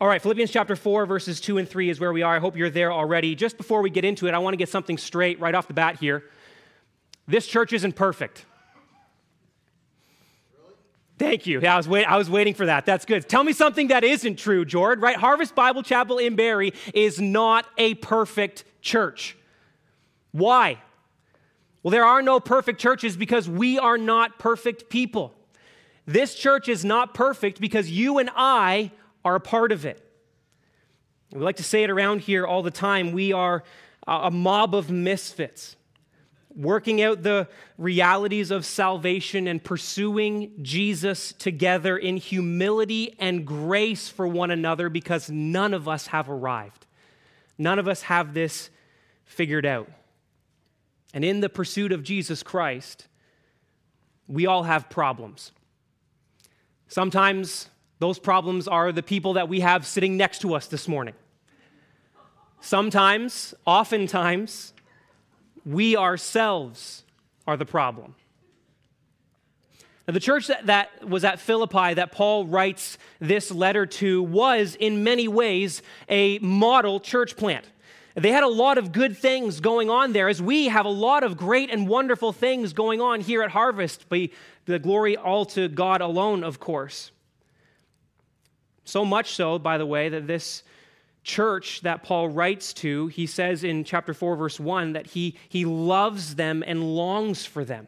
All right, Philippians chapter 4, verses 2 and 3 is where we are. I hope you're there already. Just before we get into it, I want to get something straight right off the bat here. This church isn't perfect. Really? Thank you. Yeah, I was, wait, I was waiting for that. That's good. Tell me something that isn't true, Jord, right? Harvest Bible Chapel in Barrie is not a perfect church. Why? Well, there are no perfect churches because we are not perfect people. This church is not perfect because you and I are a part of it. We like to say it around here all the time. We are a mob of misfits working out the realities of salvation and pursuing Jesus together in humility and grace for one another because none of us have arrived. None of us have this figured out. And in the pursuit of Jesus Christ, we all have problems. Sometimes those problems are the people that we have sitting next to us this morning. Sometimes, oftentimes, we ourselves are the problem. Now, the church that, that, was at Philippi that Paul writes this letter to was, in many ways, a model church plant. They had a lot of good things going on there, as we have a lot of great and wonderful things going on here at Harvest. Be the glory all to God alone, of course. So much so, by the way, that this church that Paul writes to, he says in chapter 4, verse 1, that he, he loves them and longs for them.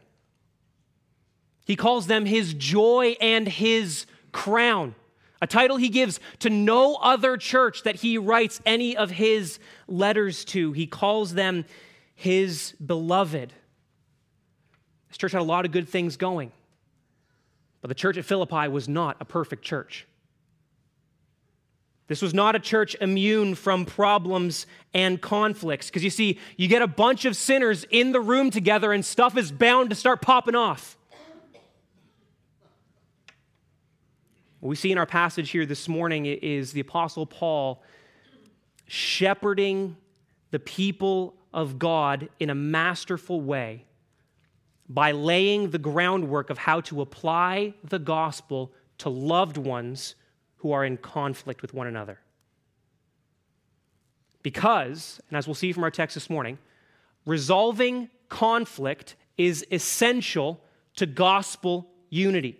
He calls them his joy and his crown, a title he gives to no other church that he writes any of his letters to. He calls them his beloved. This church had a lot of good things going, but the church at Philippi was not a perfect church. This was not a church immune from problems and conflicts. Because you see, you get a bunch of sinners in the room together and stuff is bound to start popping off. What we see in our passage here this morning is the Apostle Paul shepherding the people of God in a masterful way by laying the groundwork of how to apply the gospel to loved ones who are in conflict with one another. Because, and as we'll see from our text this morning, resolving conflict is essential to gospel unity.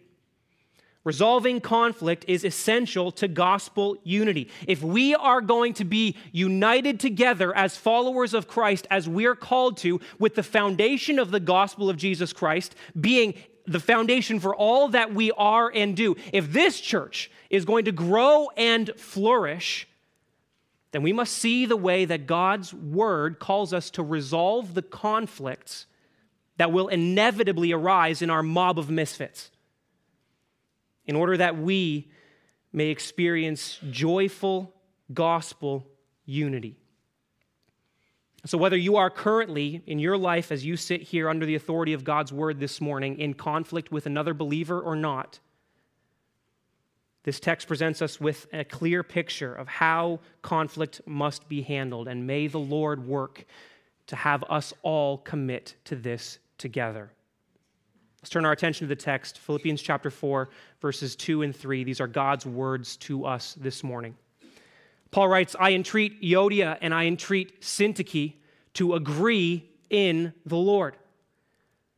Resolving conflict is essential to gospel unity. If we are going to be united together as followers of Christ, as we're called to, with the foundation of the gospel of Jesus Christ being the foundation for all that we are and do. If this church is going to grow and flourish, then we must see the way that God's word calls us to resolve the conflicts that will inevitably arise in our mob of misfits in order that we may experience joyful gospel unity. So, whether you are currently in your life as you sit here under the authority of God's word this morning in conflict with another believer or not, this text presents us with a clear picture of how conflict must be handled, and may the Lord work to have us all commit to this together. Let's turn our attention to the text, Philippians chapter 4, verses 2 and 3. These are God's words to us this morning. Paul writes, I entreat Euodia and I entreat Syntyche to agree in the Lord.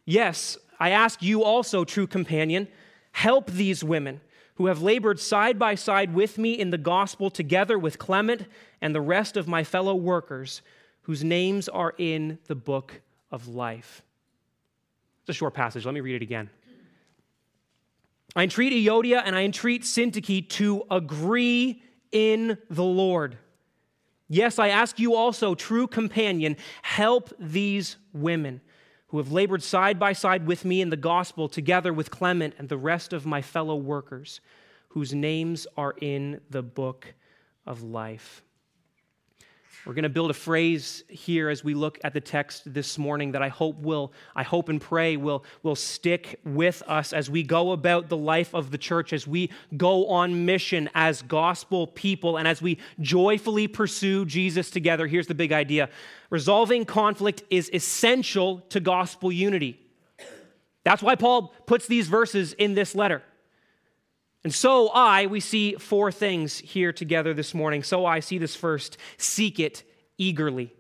Yes, I ask you also, true companion, help these women who have labored side by side with me in the gospel together with Clement and the rest of my fellow workers whose names are in the book of life. It's a short passage. Let me read it again. I entreat Euodia and I entreat Syntyche to agree in the Lord. Yes, I ask you also, true companion, help these women who have labored side by side with me in the gospel, together with Clement and the rest of my fellow workers, whose names are in the book of life. We're going to build a phrase here as we look at the text this morning that I hope will, I hope and pray will, will stick with us as we go about the life of the church, as we go on mission as gospel people, and as we joyfully pursue Jesus together. Here's the big idea resolving conflict is essential to gospel unity. That's why Paul puts these verses in this letter. And so I, we see four things here together this morning. So I see this first seek it eagerly.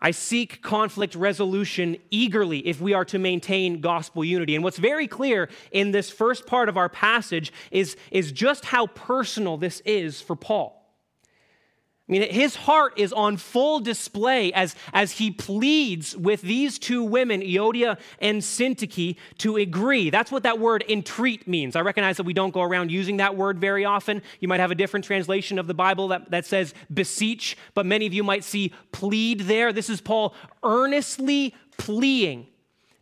I seek conflict resolution eagerly if we are to maintain gospel unity. And what's very clear in this first part of our passage is, is just how personal this is for Paul. I mean, his heart is on full display as, as he pleads with these two women, Euodia and Syntyche, to agree. That's what that word entreat means. I recognize that we don't go around using that word very often. You might have a different translation of the Bible that, that says beseech, but many of you might see plead there. This is Paul earnestly pleading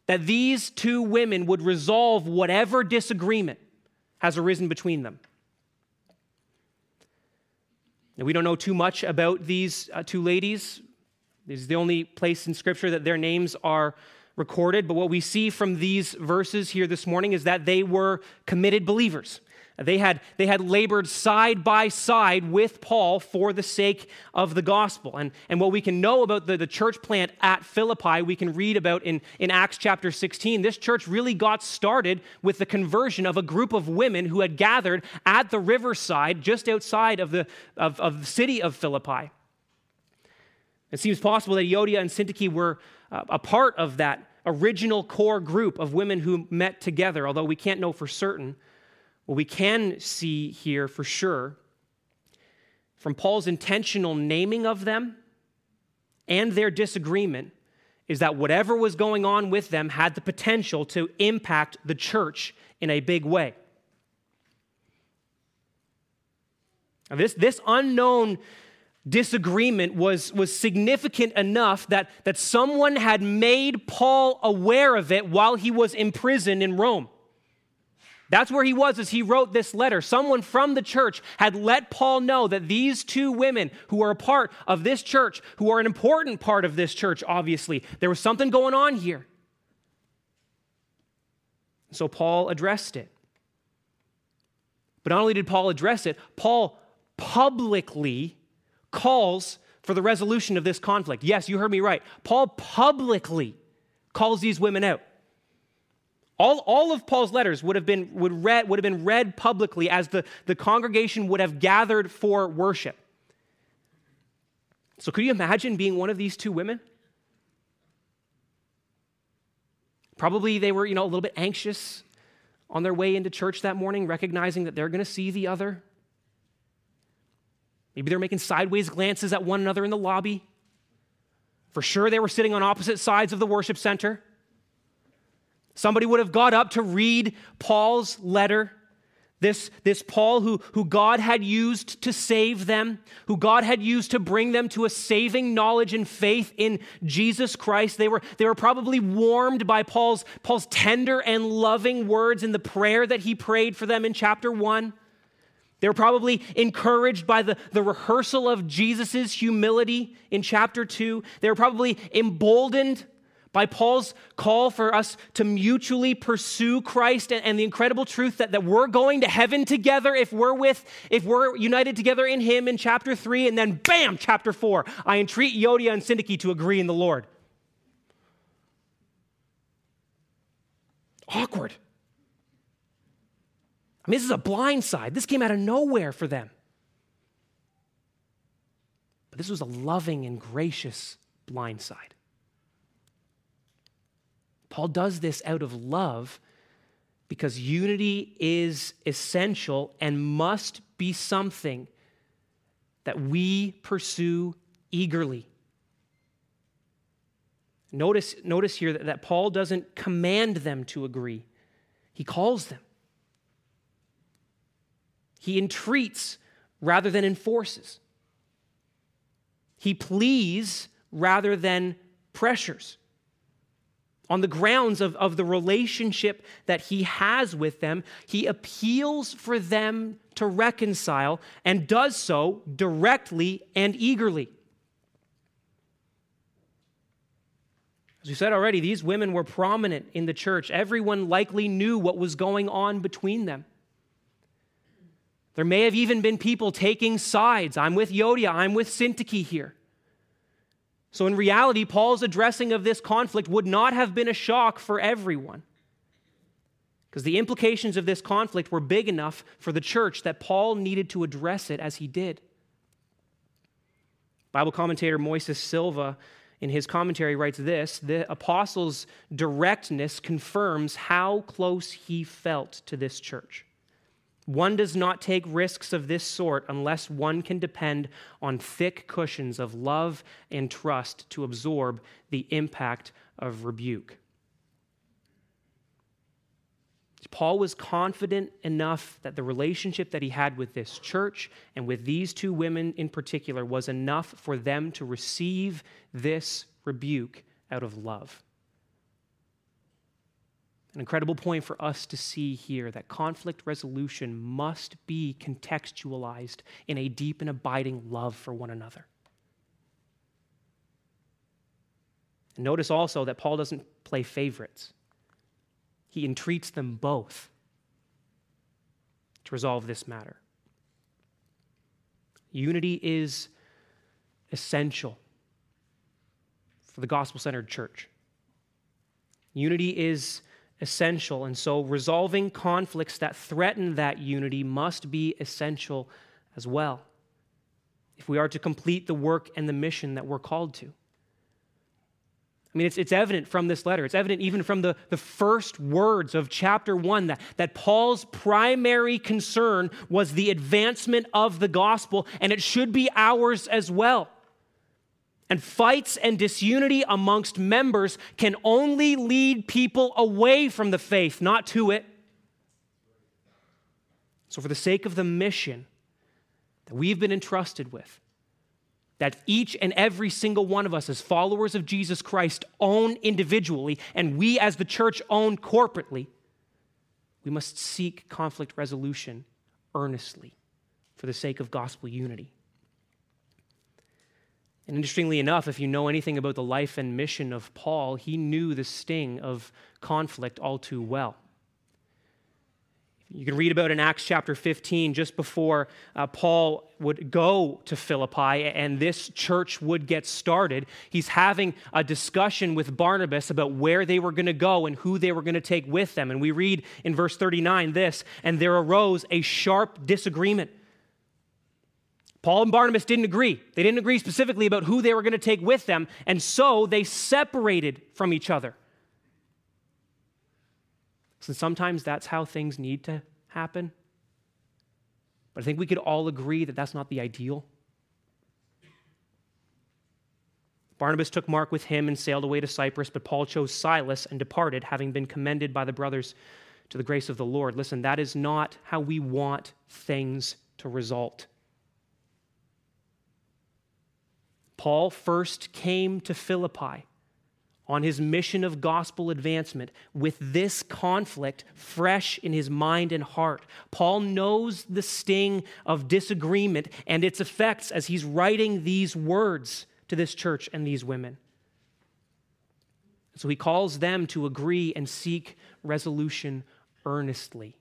that these two women would resolve whatever disagreement has arisen between them. Now, we don't know too much about these uh, two ladies. This is the only place in Scripture that their names are recorded. But what we see from these verses here this morning is that they were committed believers. They had, they had labored side by side with Paul for the sake of the gospel. And, and what we can know about the, the church plant at Philippi, we can read about in, in Acts chapter 16. This church really got started with the conversion of a group of women who had gathered at the riverside just outside of the, of, of the city of Philippi. It seems possible that Euodia and Syntyche were uh, a part of that original core group of women who met together, although we can't know for certain. What we can see here for sure from Paul's intentional naming of them and their disagreement is that whatever was going on with them had the potential to impact the church in a big way. Now this, this unknown disagreement was, was significant enough that, that someone had made Paul aware of it while he was imprisoned in Rome. That's where he was as he wrote this letter. Someone from the church had let Paul know that these two women who are a part of this church, who are an important part of this church, obviously, there was something going on here. So Paul addressed it. But not only did Paul address it, Paul publicly calls for the resolution of this conflict. Yes, you heard me right. Paul publicly calls these women out. All, all of Paul's letters would have, been, would, read, would have been read publicly as the, the congregation would have gathered for worship. So, could you imagine being one of these two women? Probably they were, you know, a little bit anxious on their way into church that morning, recognizing that they're going to see the other. Maybe they're making sideways glances at one another in the lobby. For sure, they were sitting on opposite sides of the worship center. Somebody would have got up to read Paul's letter. This, this Paul, who, who God had used to save them, who God had used to bring them to a saving knowledge and faith in Jesus Christ. They were, they were probably warmed by Paul's, Paul's tender and loving words in the prayer that he prayed for them in chapter 1. They were probably encouraged by the, the rehearsal of Jesus' humility in chapter 2. They were probably emboldened by Paul's call for us to mutually pursue Christ and, and, the incredible truth that, that we're going to heaven together if we're with, if we're united together in Him in chapter 3, and then bam, chapter 4. I entreat Euodia and Syntyche to agree in the Lord. Awkward. I mean, this is a blind side. This came out of nowhere for them. But this was a loving and gracious blind side. Paul does this out of love because unity is essential and must be something that we pursue eagerly. Notice, notice here that, that Paul doesn't command them to agree, he calls them. He entreats rather than enforces. He pleads rather than pressures on the grounds of, of the relationship that he has with them, he appeals for them to reconcile and does so directly and eagerly. As we said already, these women were prominent in the church. Everyone likely knew what was going on between them. There may have even been people taking sides. I'm with Euodia, I'm with Syntyche here. So, in reality, Paul's addressing of this conflict would not have been a shock for everyone. Because the implications of this conflict were big enough for the church that Paul needed to address it as he did. Bible commentator Moises Silva, in his commentary, writes this The apostle's directness confirms how close he felt to this church. One does not take risks of this sort unless one can depend on thick cushions of love and trust to absorb the impact of rebuke. Paul was confident enough that the relationship that he had with this church and with these two women in particular was enough for them to receive this rebuke out of love. An incredible point for us to see here that conflict resolution must be contextualized in a deep and abiding love for one another. Notice also that Paul doesn't play favorites he entreats them both to resolve this matter. Unity is essential for the gospel centered church. Unity is essential, and so resolving conflicts that threaten that unity must be essential as well if we are to complete the work and the mission that we're called to. I mean, it's, it's evident from this letter. It's evident even from the, the first words of chapter one that, that Paul's primary concern was the advancement of the gospel, and it should be ours as well. And fights and disunity amongst members can only lead people away from the faith, not to it. So, for the sake of the mission that we've been entrusted with, that each and every single one of us, as followers of Jesus Christ, own individually, and we as the church own corporately, we must seek conflict resolution earnestly for the sake of gospel unity. And interestingly enough, if you know anything about the life and mission of Paul, he knew the sting of conflict all too well. You can read about in Acts chapter 15, just before uh, Paul would go to Philippi and this church would get started. He's having a discussion with Barnabas about where they were going to go and who they were going to take with them. And we read in verse 39 this and there arose a sharp disagreement. Paul and Barnabas didn't agree. They didn't agree specifically about who they were going to take with them, and so they separated from each other. So sometimes that's how things need to happen. But I think we could all agree that that's not the ideal. Barnabas took Mark with him and sailed away to Cyprus, but Paul chose Silas and departed, having been commended by the brothers to the grace of the Lord. Listen, that is not how we want things to result. Paul first came to Philippi on his mission of gospel advancement with this conflict fresh in his mind and heart. Paul knows the sting of disagreement and its effects as he's writing these words to this church and these women. So he calls them to agree and seek resolution earnestly.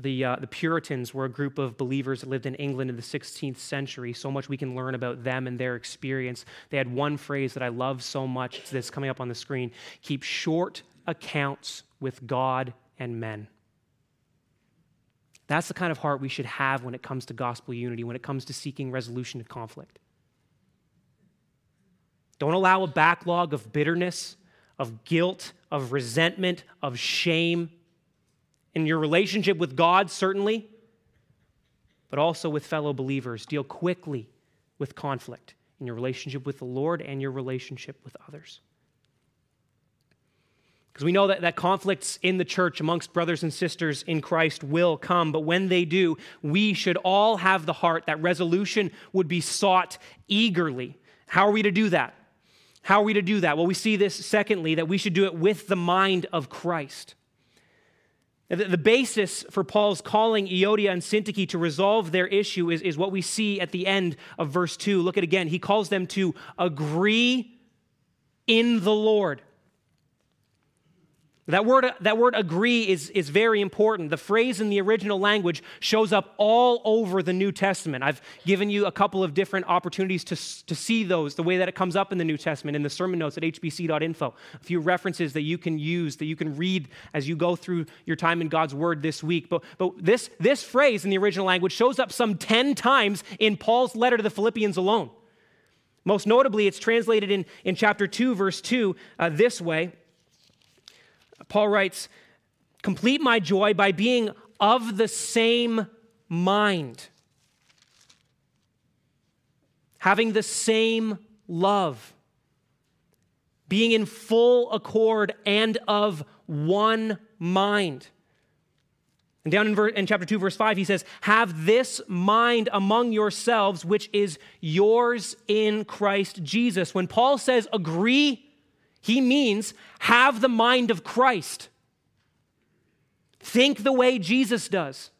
The, uh, the Puritans were a group of believers that lived in England in the 16th century. So much we can learn about them and their experience. They had one phrase that I love so much. It's coming up on the screen keep short accounts with God and men. That's the kind of heart we should have when it comes to gospel unity, when it comes to seeking resolution to conflict. Don't allow a backlog of bitterness, of guilt, of resentment, of shame in your relationship with God, certainly, but also with fellow believers. Deal quickly with conflict in your relationship with the Lord and your relationship with others. Because we know that, that conflicts in the church amongst brothers and sisters in Christ will come, but when they do, we should all have the heart that resolution would be sought eagerly. How are we to do that? How are we to do that? Well, we see this secondly, that we should do it with the mind of Christ. The basis for Paul's calling Euodia and Syntyche to resolve their issue is, is what we see at the end of verse 2. Look at it again. He calls them to agree in the Lord. That word, that word agree is, is very important. The phrase in the original language shows up all over the New Testament. I've given you a couple of different opportunities to, to see those, the way that it comes up in the New Testament, in the sermon notes at hbc.info. A few references that you can use, that you can read as you go through your time in God's Word this week. But, but this, this phrase in the original language shows up some 10 times in Paul's letter to the Philippians alone. Most notably, it's translated in, in chapter 2, verse 2, uh, this way. Paul writes, Complete my joy by being of the same mind, having the same love, being in full accord and of one mind. And down in, ver- in, chapter 2, verse 5, he says, Have this mind among yourselves, which is yours in Christ Jesus. When Paul says agree he means have the mind of Christ. Think the way Jesus does.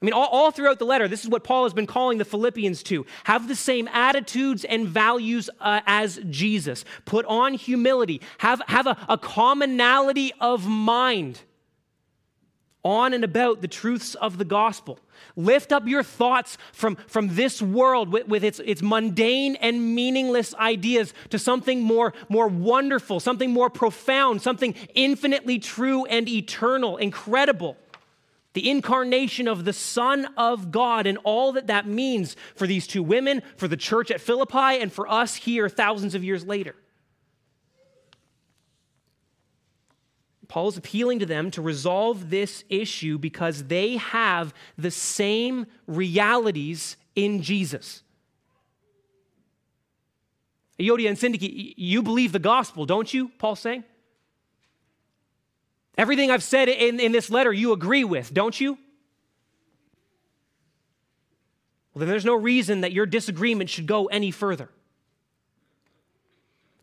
I mean, all, all, throughout the letter, this is what Paul has been calling the Philippians to. Have the same attitudes and values uh, as Jesus. Put on humility. Have, have a, a commonality of mind on and about the truths of the gospel. Lift up your thoughts from, from this world with, with, its, its mundane and meaningless ideas to something more, more wonderful, something more profound, something infinitely true and eternal, incredible. The incarnation of the Son of God and all that that means for these two women, for the church at Philippi, and for us here thousands of years later. Paul is appealing to them to resolve this issue because they have the same realities in Jesus. Euodia and Syntyche, you believe the gospel, don't you? Paul's saying. Everything I've said in, in this letter you agree with, don't you? Well, then there's no reason that your disagreement should go any further.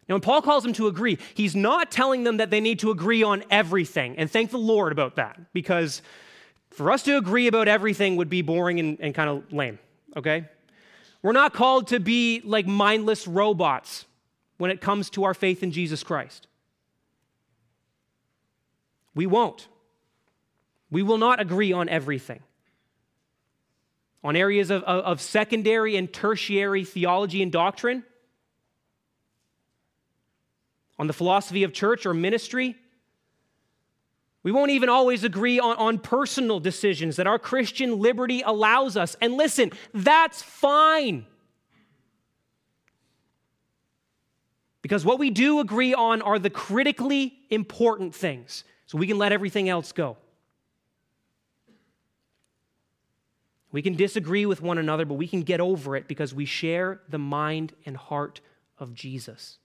Now, when Paul calls them to agree, he's not telling them that they need to agree on everything. And thank the Lord about that, because for us to agree about everything would be boring and, and kind of lame, okay? We're not called to be like mindless robots when it comes to our faith in Jesus Christ. We won't. We will not agree on everything. On areas of, of, of secondary and tertiary theology and doctrine, on the philosophy of church or ministry. We won't even always agree on, on personal decisions that our Christian liberty allows us. And listen, that's fine. Because what we do agree on are the critically important things, so we can let everything else go. We can disagree with one another, but we can get over it because we share the mind and heart of Jesus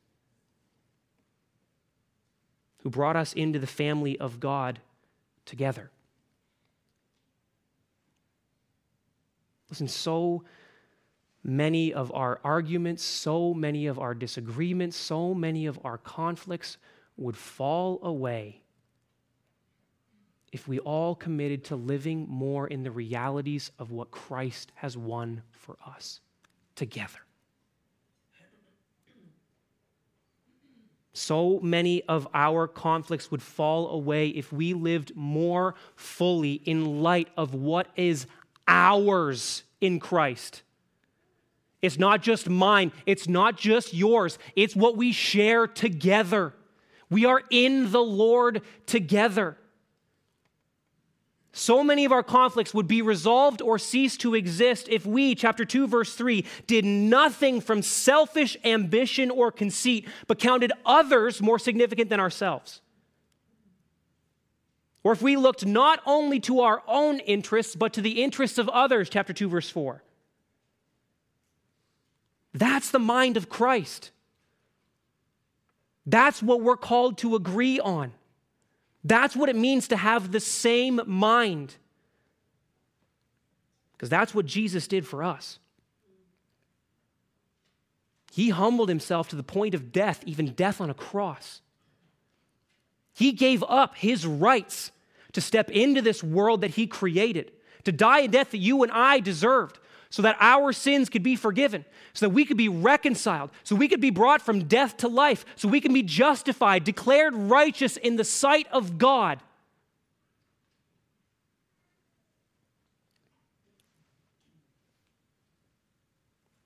who brought us into the family of God together. Listen, so many of our arguments, so many of our disagreements, so many of our conflicts would fall away if we all committed to living more in the realities of what Christ has won for us together. So many of our conflicts would fall away if we lived more fully in light of what is ours in Christ. It's not just mine, it's not just yours, it's what we share together. We are in the Lord together. So many of our conflicts would be resolved or cease to exist if we, chapter 2, verse 3, did nothing from selfish ambition or conceit, but counted others more significant than ourselves. Or if we looked not only to our own interests, but to the interests of others, chapter 2, verse 4. That's the mind of Christ. That's what we're called to agree on. That's what it means to have the same mind. Because that's what Jesus did for us. He humbled himself to the point of death, even death on a cross. He gave up his rights to step into this world that he created, to die a death that you and I deserved, so that our sins could be forgiven, so that we could be reconciled, so we could be brought from death to life, so we can be justified, declared righteous in the sight of God.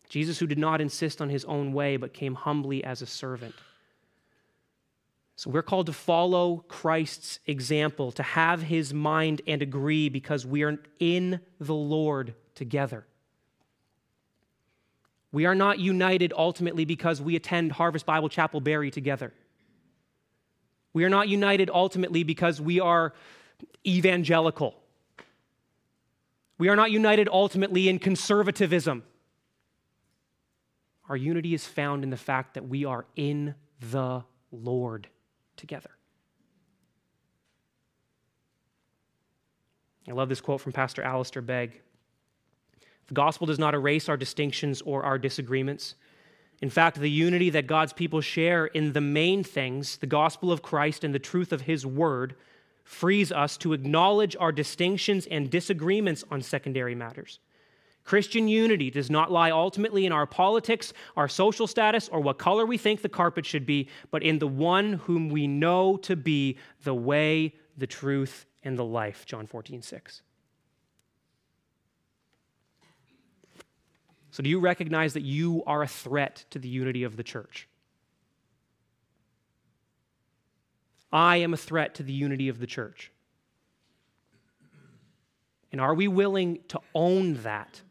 Jesus, who did not insist on his own way, but came humbly as a servant. So we're called to follow Christ's example, to have his mind and agree because we are in the Lord together. We are not united ultimately because we attend Harvest Bible Chapel Barrie together. We are not united ultimately because we are evangelical. We are not united ultimately in conservatism. Our unity is found in the fact that we are in the Lord together. I love this quote from Pastor Alistair Begg. The gospel does not erase our distinctions or our disagreements. In fact, the unity that God's people share in the main things, the gospel of Christ and the truth of his word, frees us to acknowledge our distinctions and disagreements on secondary matters. Christian unity does not lie ultimately in our politics, our social status, or what color we think the carpet should be, but in the one whom we know to be the way, the truth, and the life. John 14, 6. So, do you recognize that you are a threat to the unity of the church? I am a threat to the unity of the church. And are we willing to own that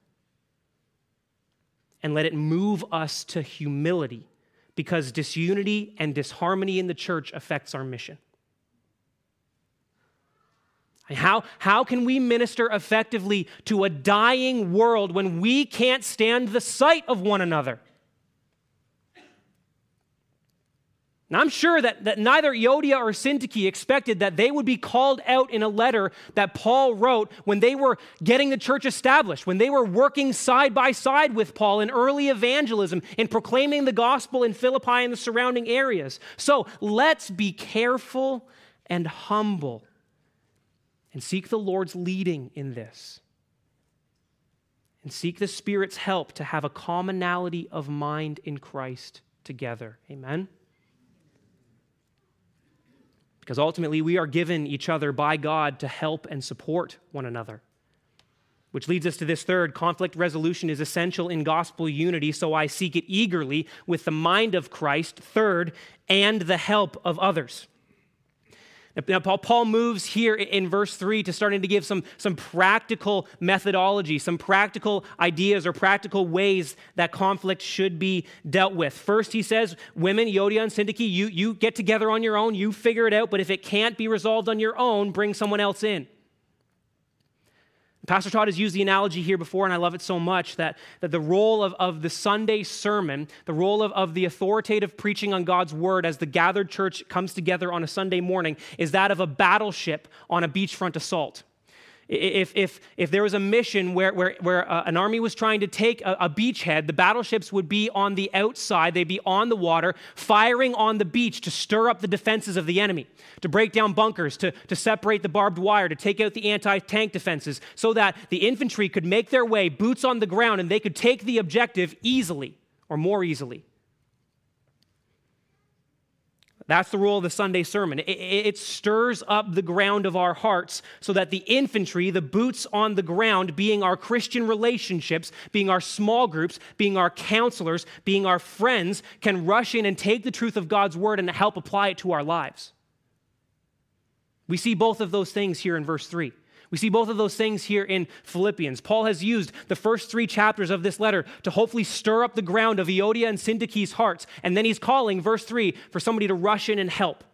and let it move us to humility? Because disunity and disharmony in the church affects our mission. How, how can we minister effectively to a dying world when we can't stand the sight of one another? Now, I'm sure that, that neither Euodia or Syntyche expected that they would be called out in a letter that Paul wrote when they were getting the church established, when they were working side by side with Paul in early evangelism, in proclaiming the gospel in Philippi and the surrounding areas. So let's be careful and humble and seek the Lord's leading in this. And seek the Spirit's help to have a commonality of mind in Christ together. Amen? Because ultimately, we are given each other by God to help and support one another. Which leads us to this third conflict resolution is essential in gospel unity, so I seek it eagerly with the mind of Christ. Third, and the help of others. Now, Paul moves here in verse 3 to starting to give some, some practical methodology, some practical ideas or practical ways that conflict should be dealt with. First, he says, Women, Euodia and Syntyche, you, you get together on your own, you figure it out, but if it can't be resolved on your own, bring someone else in. Pastor Todd has used the analogy here before, and I love it so much that, that the role of, of the Sunday sermon, the role of, of the authoritative preaching on God's word as the gathered church comes together on a Sunday morning, is that of a battleship on a beachfront assault. If, if, if there was a mission where, where, where uh, an army was trying to take a, a beachhead, the battleships would be on the outside, they'd be on the water, firing on the beach to stir up the defenses of the enemy, to break down bunkers, to, to separate the barbed wire, to take out the anti tank defenses, so that the infantry could make their way, boots on the ground, and they could take the objective easily or more easily. That's the role of the Sunday sermon. It, it, stirs up the ground of our hearts so that the infantry, the boots on the ground, being our Christian relationships, being our small groups, being our counselors, being our friends, can rush in and take the truth of God's word and help apply it to our lives. We see both of those things here in verse 3. We see both of those things here in Philippians. Paul has used the first three chapters of this letter to hopefully stir up the ground of Euodia and Syntyche's hearts. And then he's calling, verse 3, for somebody to rush in and help.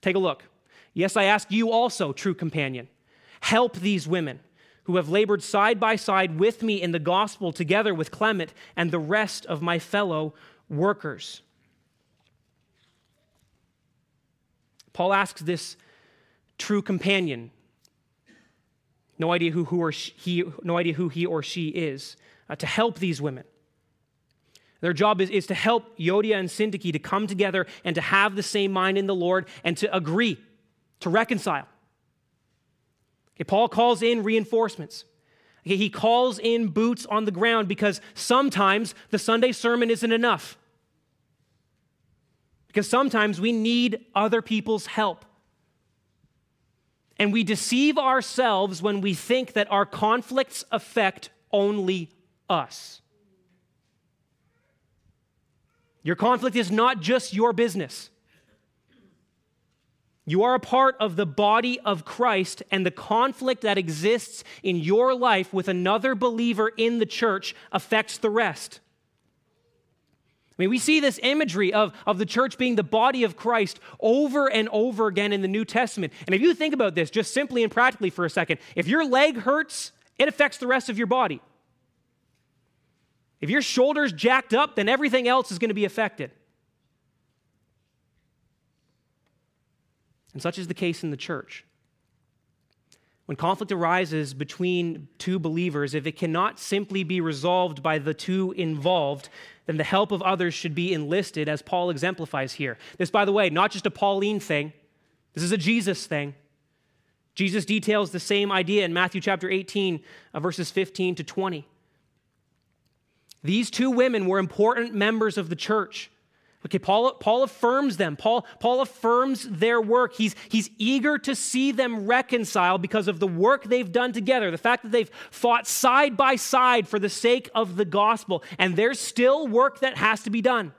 Take a look. Yes, I ask you also, true companion, help these women who have labored side by side with me in the gospel together with Clement and the rest of my fellow workers. Paul asks this true companion no idea who, who or she, he, no idea who he or she is, uh, to help these women. Their job is, is to help Euodia and Syntyche to come together and to have the same mind in the Lord and to agree, to reconcile. Okay, Paul calls in reinforcements. Okay, he calls in boots on the ground because sometimes the Sunday sermon isn't enough. Because sometimes we need other people's help. And we deceive ourselves when we think that our conflicts affect only us. Your conflict is not just your business. You are a part of the body of Christ, and the conflict that exists in your life with another believer in the church affects the rest. I mean, we see this imagery of, of the church being the body of Christ over and over again in the New Testament. And if you think about this just simply and practically for a second, if your leg hurts, it affects the rest of your body. If your shoulder's jacked up, then everything else is going to be affected. And such is the case in the church. When conflict arises between two believers, if it cannot simply be resolved by the two involved, then the help of others should be enlisted, as Paul exemplifies here. This, by the way, not just a Pauline thing, this is a Jesus thing. Jesus details the same idea in Matthew chapter 18, uh, verses 15 to 20. These two women were important members of the church. Okay, Paul, Paul affirms them. Paul, Paul affirms their work. He's, he's eager to see them reconcile because of the work they've done together, the fact that they've fought side by side for the sake of the gospel. And there's still work that has to be done.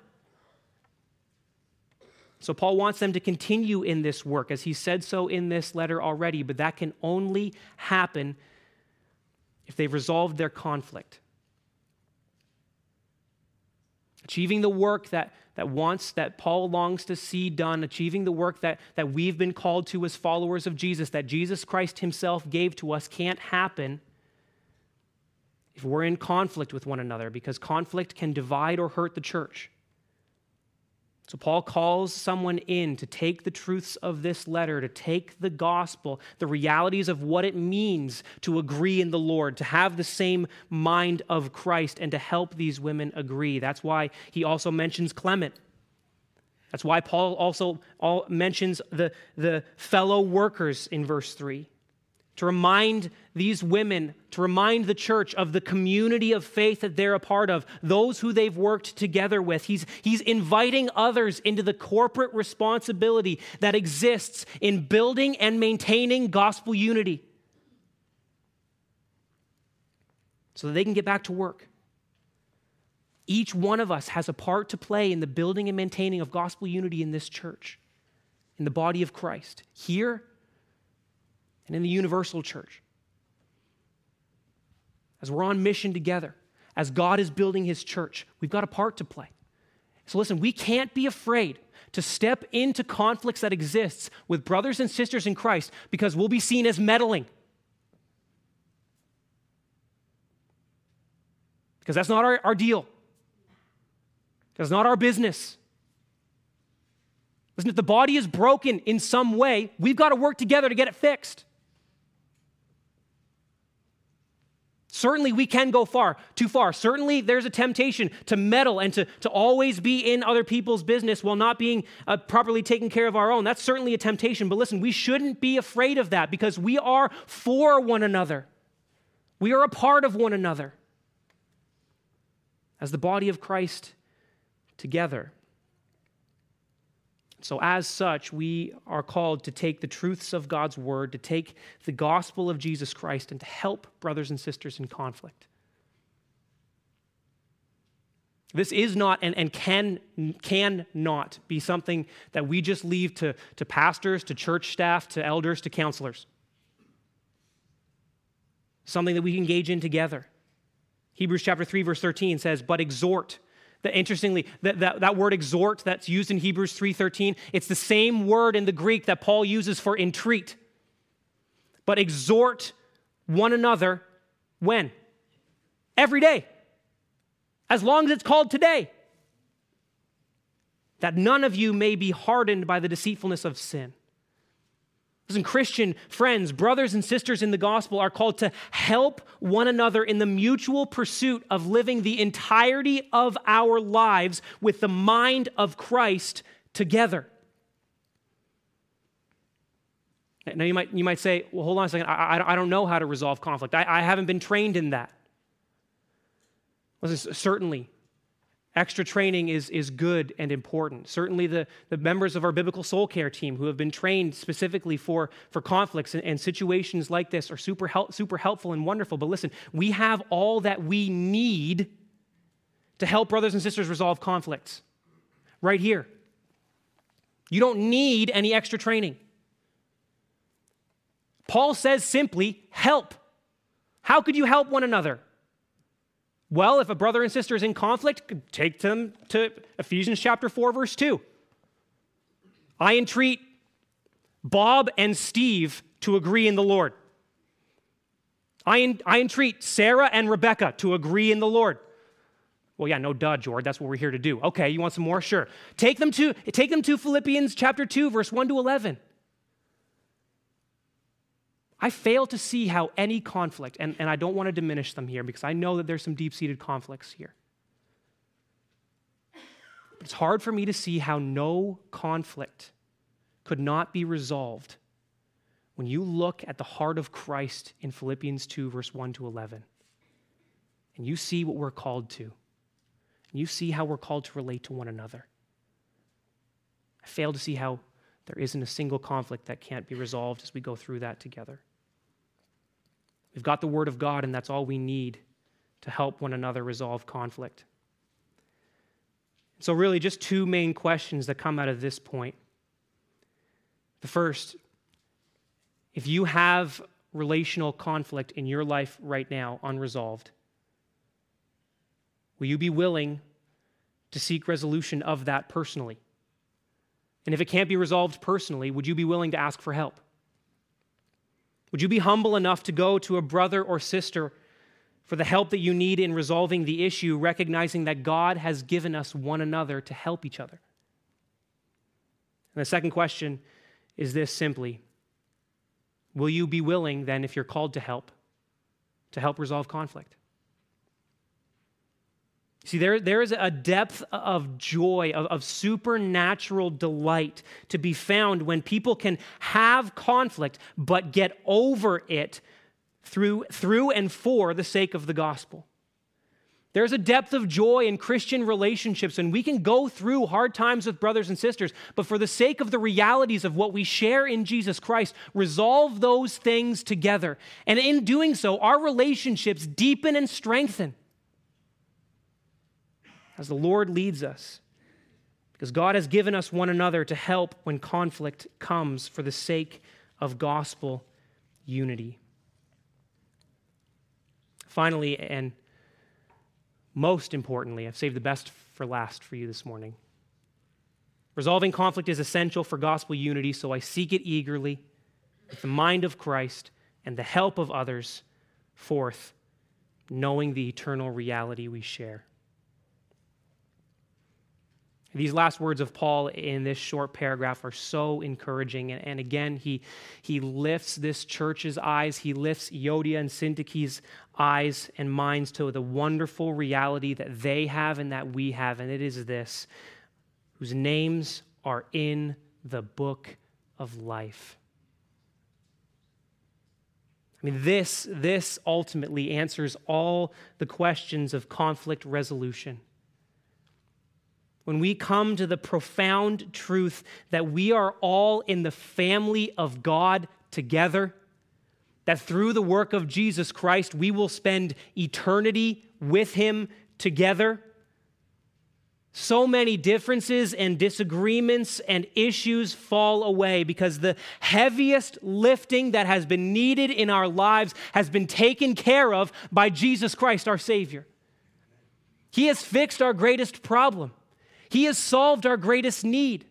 So, Paul wants them to continue in this work, as he said so in this letter already, but that can only happen if they've resolved their conflict. Achieving the work that that wants, that Paul longs to see done, achieving the work that, that we've been called to as followers of Jesus, that Jesus Christ himself gave to us, can't happen if we're in conflict with one another, because conflict can divide or hurt the church. So, Paul calls someone in to take the truths of this letter, to take the gospel, the realities of what it means to agree in the Lord, to have the same mind of Christ, and to help these women agree. That's why he also mentions Clement. That's why Paul also mentions the, the fellow workers in verse 3 to remind these women, to remind the church of the community of faith that they're a part of, those who they've worked together with. He's, he's inviting others into the corporate responsibility that exists in building and maintaining gospel unity so that they can get back to work. Each one of us has a part to play in the building and maintaining of gospel unity in this church, in the body of Christ, here and in the universal church. As we're on mission together, as God is building his church, we've got a part to play. So listen, we can't be afraid to step into conflicts that exists with brothers and sisters in Christ because we'll be seen as meddling. Because that's not our, our deal. That's not our business. Listen, if the body is broken in some way, we've got to work together to get it fixed. Certainly, we can go far, too far. Certainly, there's a temptation to meddle and to, to always be in other people's business while not being uh, properly taking care of our own. That's certainly a temptation. But listen, we shouldn't be afraid of that because we are for one another. We are a part of one another as the body of Christ together. So, as such, we are called to take the truths of God's word, to take the gospel of Jesus Christ, and to help brothers and sisters in conflict. This is not and, and can, can not be something that we just leave to, to pastors, to church staff, to elders, to counselors. Something that we engage in together. Hebrews chapter 3, verse 13 says, But exhort that interestingly, that, that, that word exhort that's used in Hebrews 3:13, it's the same word in the Greek that Paul uses for entreat. But exhort one another when? Every day. As long as it's called today. That none of you may be hardened by the deceitfulness of sin. Listen, Christian friends, brothers, and sisters in the gospel are called to help one another in the mutual pursuit of living the entirety of our lives with the mind of Christ together. Now, you might, you might say, well, hold on a second, I, I don't know how to resolve conflict. I, I haven't been trained in that. Listen, certainly, extra training is, is good and important. Certainly, the, the members of our biblical soul care team who have been trained specifically for, for conflicts and, and situations like this are super, help, super helpful and wonderful. But listen, we have all that we need to help brothers and sisters resolve conflicts right here. You don't need any extra training. Paul says simply, help. How could you help one another? Well, if a brother and sister is in conflict, take them to Ephesians chapter 4, verse 2. I entreat Bob and Steve to agree in the Lord. I, I entreat Sarah and Rebecca to agree in the Lord. Well, yeah, no duh, George. That's what we're here to do. Okay, you want some more? Sure. Take them to, take them to Philippians chapter 2, verse 1 to 11. I fail to see how any conflict, and, and I don't want to diminish them here because I know that there's some deep seated conflicts here. But it's hard for me to see how no conflict could not be resolved when you look at the heart of Christ in Philippians 2, verse 1 to 11, and you see what we're called to, and you see how we're called to relate to one another. I fail to see how there isn't a single conflict that can't be resolved as we go through that together. We've got the Word of God, and that's all we need to help one another resolve conflict. So, really, just two main questions that come out of this point. The first, if you have relational conflict in your life right now, unresolved, will you be willing to seek resolution of that personally? And if it can't be resolved personally, would you be willing to ask for help? Would you be humble enough to go to a brother or sister for the help that you need in resolving the issue, recognizing that God has given us one another to help each other? And the second question is this simply Will you be willing, then, if you're called to help, to help resolve conflict? See, there, there is a depth of joy, of, of, supernatural delight to be found when people can have conflict but get over it through, through and for the sake of the gospel. There's a depth of joy in Christian relationships, and we can go through hard times with brothers and sisters, but for the sake of the realities of what we share in Jesus Christ, resolve those things together. And in doing so, our relationships deepen and strengthen as the Lord leads us. Because God has given us one another to help when conflict comes for the sake of gospel unity. Finally, and most importantly, I've saved the best for last for you this morning. Resolving conflict is essential for gospel unity, so I seek it eagerly with the mind of Christ and the help of others. Fourth, knowing the eternal reality we share. These last words of Paul in this short paragraph are so encouraging. And, and, again, he, he lifts this church's eyes, he lifts Euodia and Syntyche's eyes and minds to the wonderful reality that they have and that we have. And it is this whose names are in the book of life. I mean, this, this ultimately answers all the questions of conflict resolution when we come to the profound truth that we are all in the family of God together, that through the work of Jesus Christ, we will spend eternity with Him together. So many differences and disagreements and issues fall away because the heaviest lifting that has been needed in our lives has been taken care of by Jesus Christ, our Savior. He has fixed our greatest problem. He has solved our greatest need.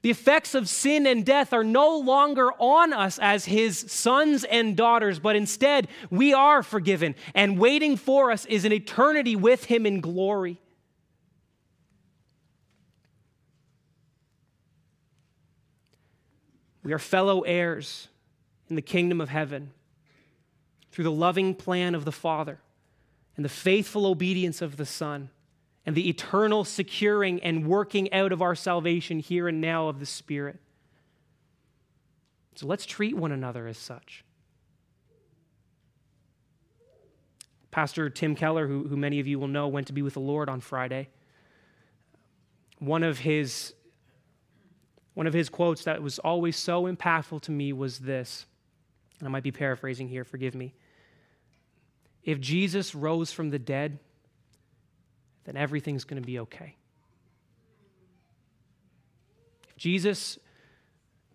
The effects of sin and death are no longer on us as his sons and daughters, but instead we are forgiven, and waiting for us is an eternity with him in glory. We are fellow heirs in the kingdom of heaven through the loving plan of the Father and the faithful obedience of the Son and the eternal securing and working out of our salvation here and now of the Spirit. So let's treat one another as such. Pastor Tim Keller, who, who many of you will know, went to be with the Lord on Friday. One of his one of his quotes that was always so impactful to me was this. And I might be paraphrasing here, forgive me. If Jesus rose from the dead, then everything's going to be okay. If Jesus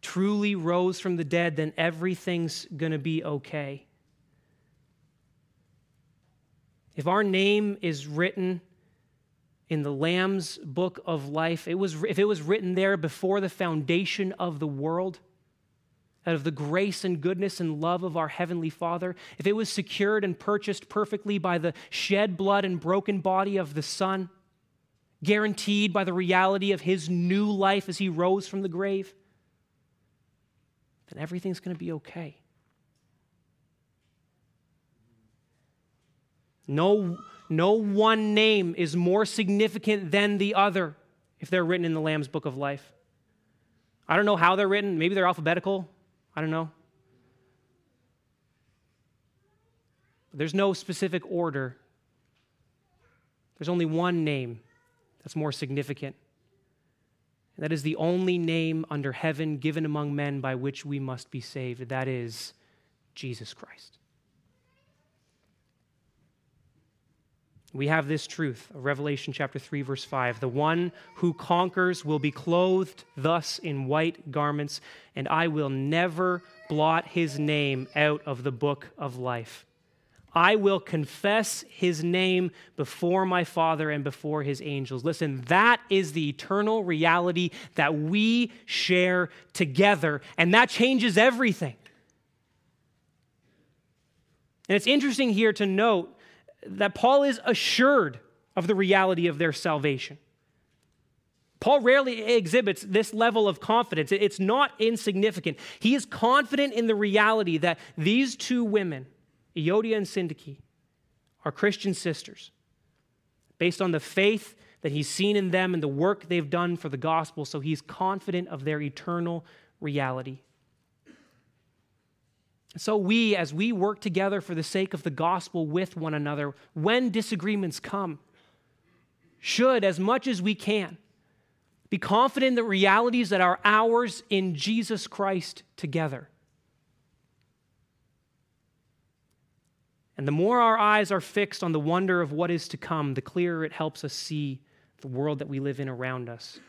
truly rose from the dead, then everything's going to be okay. If our name is written in the Lamb's book of life, it was, if it was written there before the foundation of the world, out of the grace and goodness and love of our Heavenly Father, if it was secured and purchased perfectly by the shed blood and broken body of the Son, guaranteed by the reality of His new life as He rose from the grave, then everything's going to be okay. No, no one name is more significant than the other if they're written in the Lamb's book of life. I don't know how they're written. Maybe they're alphabetical. I don't know. There's no specific order. There's only one name that's more significant. And that is the only name under heaven given among men by which we must be saved. That is Jesus Christ. We have this truth Revelation chapter 3, verse 5. The one who conquers will be clothed thus in white garments, and I will never blot his name out of the book of life. I will confess his name before my Father and before his angels. Listen, that is the eternal reality that we share together, and that changes everything. And it's interesting here to note that Paul is assured of the reality of their salvation. Paul rarely exhibits this level of confidence. It's not insignificant. He is confident in the reality that these two women, Euodia and Syntyche, are Christian sisters based on the faith that he's seen in them and the work they've done for the gospel. So he's confident of their eternal reality. So, we, as we work together for the sake of the gospel with one another, when disagreements come, should, as much as we can, be confident in the realities that are ours in Jesus Christ together. And the more our eyes are fixed on the wonder of what is to come, the clearer it helps us see the world that we live in around us,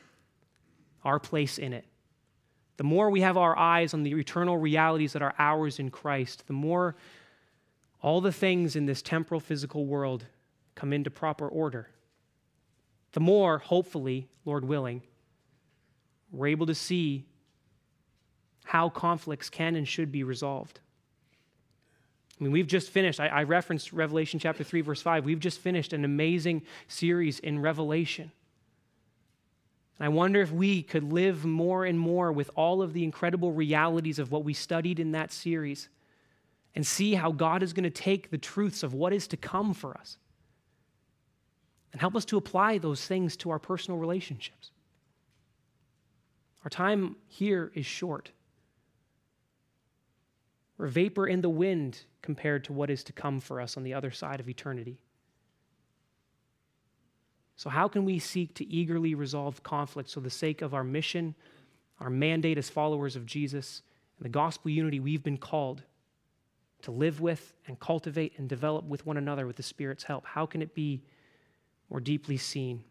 our place in it. The more we have our eyes on the eternal realities that are ours in Christ, the more all the things in this temporal physical world come into proper order. The more, hopefully, Lord willing, we're able to see how conflicts can and should be resolved. I mean, we've just finished, I, I, referenced Revelation chapter 3, verse 5. We've just finished an amazing series in Revelation. I wonder if we could live more and more with all of the incredible realities of what we studied in that series and see how God is going to take the truths of what is to come for us and help us to apply those things to our personal relationships. Our time here is short. We're vapor in the wind compared to what is to come for us on the other side of eternity. So, how can we seek to eagerly resolve conflicts for the sake of our mission, our mandate as followers of Jesus, and the gospel unity we've been called to live with and cultivate and develop with one another with the Spirit's help? How can it be more deeply seen?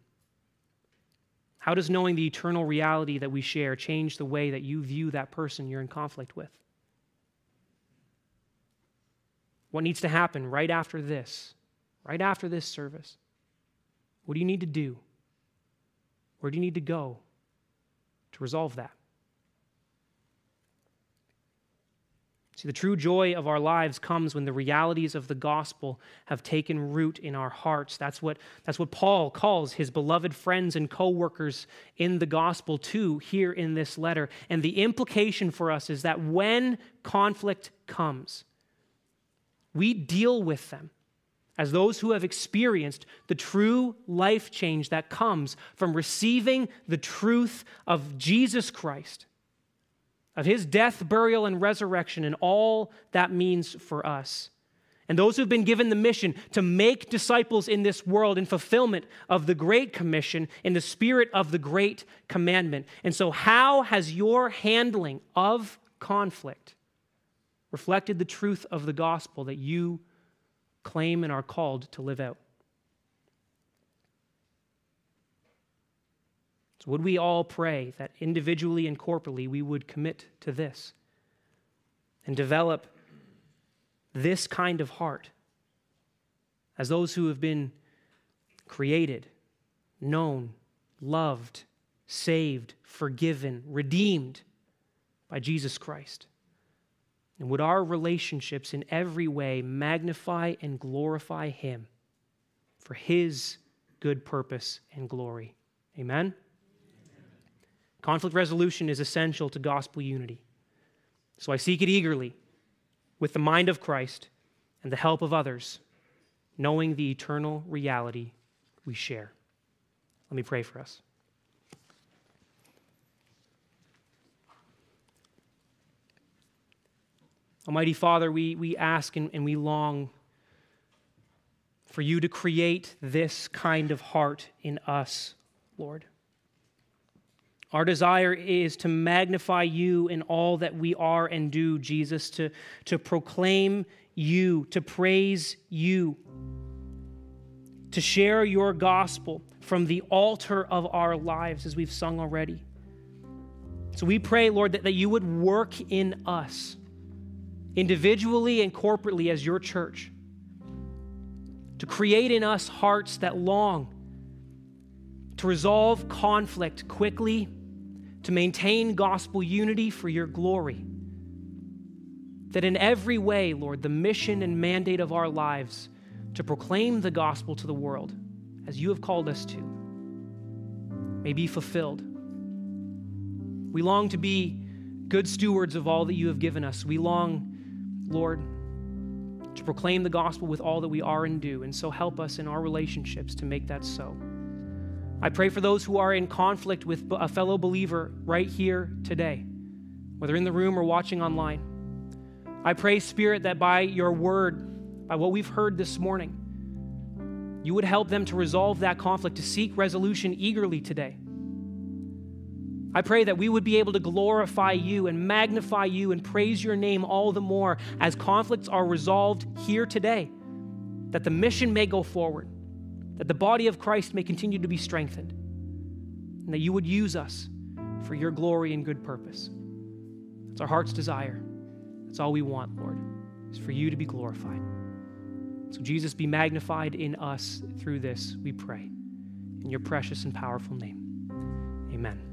How does knowing the eternal reality that we share change the way that you view that person you're in conflict with? What needs to happen right after this, right after this service? What do you need to do? Where do you need to go to resolve that? See, the true joy of our lives comes when the realities of the gospel have taken root in our hearts. That's what, that's what Paul calls his beloved friends and co workers in the gospel, too, here in this letter. And the implication for us is that when conflict comes, we deal with them as those who have experienced the true life change that comes from receiving the truth of Jesus Christ. of his death, burial, and resurrection, and all that means for us. And those who've been given the mission to make disciples in this world in fulfillment of the Great Commission, in the spirit of the Great Commandment. And so, how has your handling of conflict reflected the truth of the gospel that you claim and are called to live out? So, would we all pray that individually and corporately we would commit to this and develop this kind of heart as those who have been created, known, loved, saved, forgiven, redeemed by Jesus Christ? And would our relationships in every way magnify and glorify Him for His good purpose and glory? Amen. Conflict resolution is essential to gospel unity. So I seek it eagerly with the mind of Christ and the help of others, knowing the eternal reality we share. Let me pray for us. Almighty Father, we, we ask and, and we long for you to create this kind of heart in us, Lord. Our desire is to magnify you in all that we are and do, Jesus, to, to proclaim you, to praise you, to share your gospel from the altar of our lives, as we've sung already. So we pray, Lord, that, that you would work in us, individually and corporately as your church, to create in us hearts that long to resolve conflict quickly to maintain gospel unity for your glory. That in every way, Lord, the mission and mandate of our lives to proclaim the gospel to the world, as you have called us to, may be fulfilled. We long to be good stewards of all that you have given us. We long, Lord, to proclaim the gospel with all that we are and do. And so help us in our relationships to make that so. I pray for those who are in conflict with a fellow believer right here today, whether in the room or watching online. I pray, Spirit, that by your word, by what we've heard this morning, you would help them to resolve that conflict, to seek resolution eagerly today. I pray that we would be able to glorify you and magnify you and praise your name all the more as conflicts are resolved here today, that the mission may go forward that the body of Christ may continue to be strengthened, and that you would use us for your glory and good purpose. It's our heart's desire. That's all we want, Lord, is for you to be glorified. So, Jesus, be magnified in us through this, we pray. In your precious and powerful name. Amen.